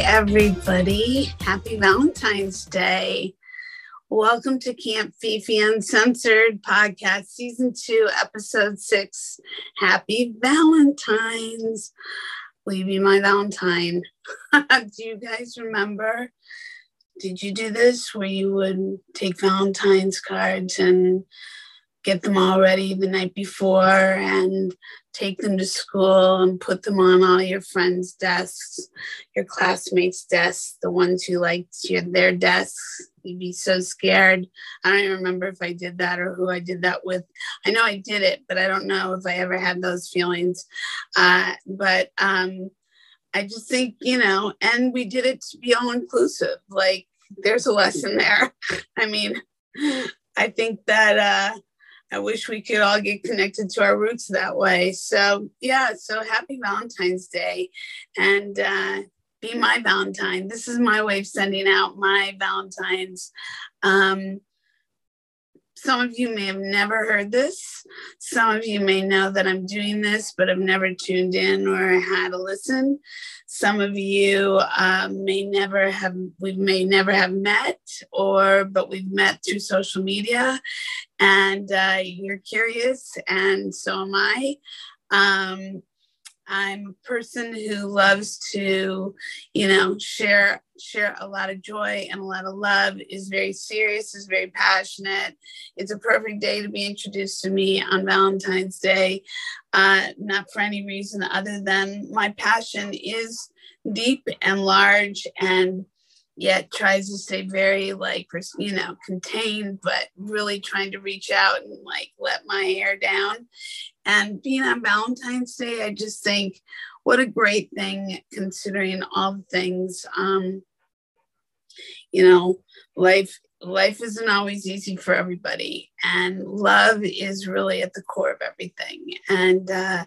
Everybody. Happy Valentine's Day. Welcome to Camp Fifi Uncensored Podcast, Season 2, Episode 6. Happy Valentine's. Will you be my Valentine? do you guys remember? Did you do this where you would take Valentine's cards and get them all ready the night before and take them to school and put them on all your friends' desks, your classmates' desks, the ones who liked your, their desks. You'd be so scared. I don't even remember if I did that or who I did that with. I know I did it, but I don't know if I ever had those feelings. Uh, but um, I just think, you know, and we did it to be all inclusive. Like, there's a lesson there. I mean, I think that uh, I wish we could all get connected to our roots that way. So, yeah, so happy Valentine's Day and uh, be my Valentine. This is my way of sending out my Valentines. Um, some of you may have never heard this. Some of you may know that I'm doing this, but have never tuned in or had a listen. Some of you um, may never have, we may never have met, or but we've met through social media, and uh, you're curious, and so am I. Um, I'm a person who loves to, you know, share share a lot of joy and a lot of love. is very serious, is very passionate. It's a perfect day to be introduced to me on Valentine's Day, uh, not for any reason other than my passion is deep and large and yet tries to stay very like you know contained but really trying to reach out and like let my hair down and being on valentine's day i just think what a great thing considering all things um you know life life isn't always easy for everybody and love is really at the core of everything. And uh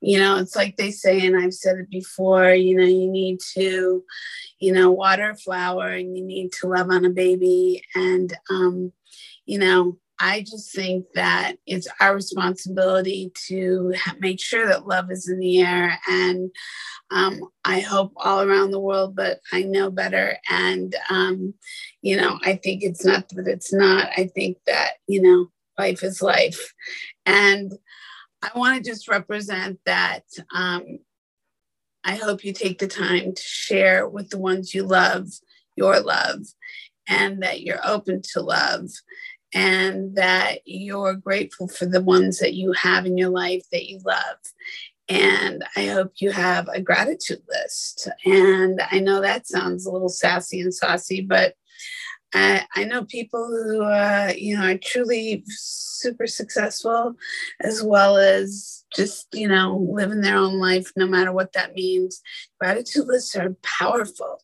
you know it's like they say and i've said it before you know you need to you know water a flower and you need to love on a baby and um you know i just think that it's our responsibility to make sure that love is in the air and um, i hope all around the world but i know better. And um, you know i think it's not that it's not. I think that you know life is life. And I want to just represent that. Um, I hope you take the time to share with the ones you love your love and that you're open to love and that you're grateful for the ones that you have in your life that you love. And I hope you have a gratitude list. And I know that sounds a little sassy and saucy, but I, I know people who, uh, you know, are truly super successful, as well as just, you know, living their own life, no matter what that means. Gratitude lists are powerful.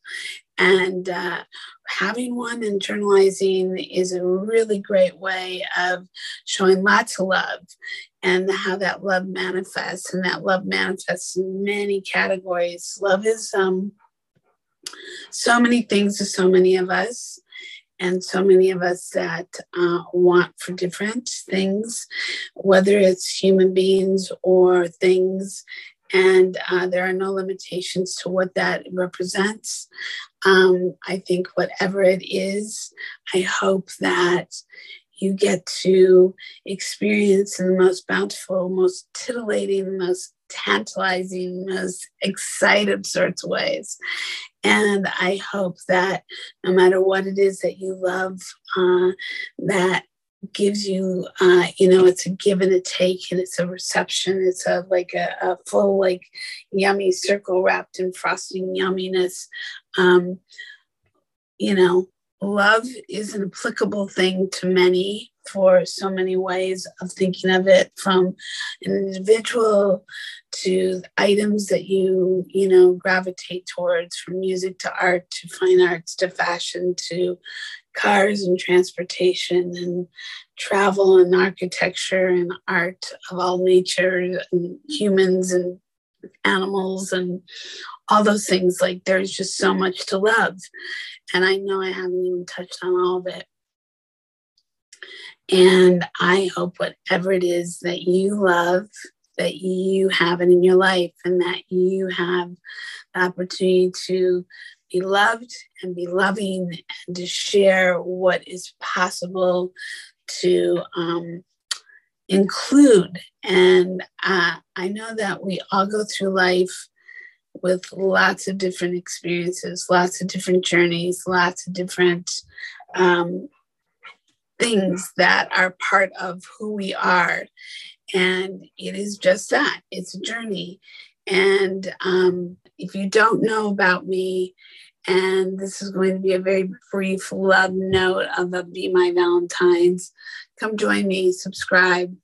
And uh, having one and journalizing is a really great way of showing lots of love and how that love manifests. And that love manifests in many categories. Love is um, so many things to so many of us and so many of us that uh, want for different things, whether it's human beings or things. And uh, there are no limitations to what that represents. Um, I think whatever it is, I hope that you get to experience in the most bountiful, most titillating, most tantalizing, most excited sorts of ways. And I hope that no matter what it is that you love, uh, that gives you uh, you know it's a give and a take and it's a reception. It's a like a, a full like yummy circle wrapped in frosting yumminess. Um, you know love is an applicable thing to many for so many ways of thinking of it from an individual to items that you you know gravitate towards from music to art to fine arts to fashion to cars and transportation and travel and architecture and art of all nature and humans and animals and all those things. Like there's just so much to love. And I know I haven't even touched on all of it. And I hope whatever it is that you love, that you have it in your life and that you have the opportunity to be loved and be loving and to share what is possible to um, include. And uh, I know that we all go through life with lots of different experiences, lots of different journeys, lots of different um, things that are part of who we are. And it is just that it's a journey. And um, if you don't know about me, and this is going to be a very brief love note of a Be My Valentine's, come join me, subscribe,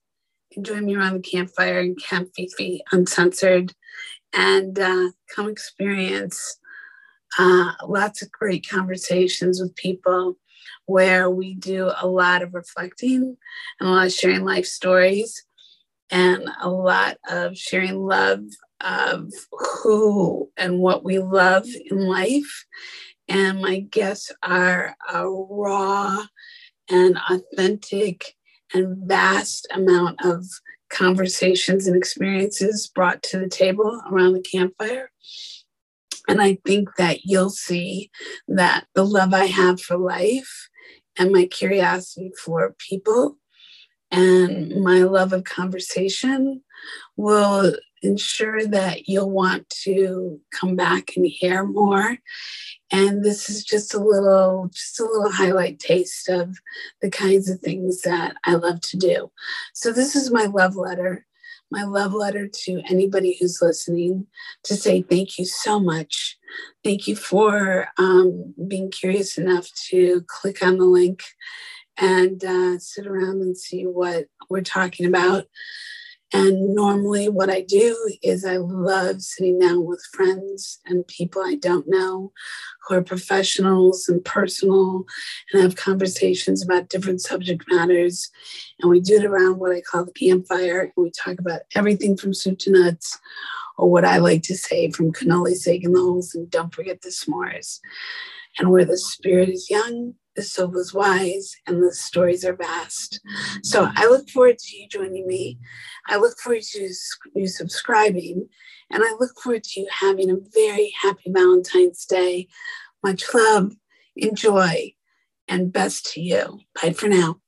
and join me around the campfire and Camp Fifi Uncensored, and uh, come experience uh, lots of great conversations with people where we do a lot of reflecting and a lot of sharing life stories and a lot of sharing love of who and what we love in life. And my guests are a raw and authentic and vast amount of conversations and experiences brought to the table around the campfire. And I think that you'll see that the love I have for life and my curiosity for people and my love of conversation will ensure that you'll want to come back and hear more. And this is just a little just a little highlight taste of the kinds of things that i love to do. So this is my love letter my love letter to anybody who's listening to say thank you so much. Thank you for um, being curious enough to click on the link and uh, sit around and see what we're talking about. And normally, what I do is I love sitting down with friends and people I don't know who are professionals and personal and have conversations about different subject matters. And we do it around what I call the campfire. And we talk about everything from soup to nuts, or what I like to say from cannoli, steak, and the holes, and don't forget the s'mores. And where the spirit is young, the soul was wise and the stories are vast. So I look forward to you joining me. I look forward to you subscribing. And I look forward to you having a very happy Valentine's Day. Much love, enjoy, and best to you. Bye for now.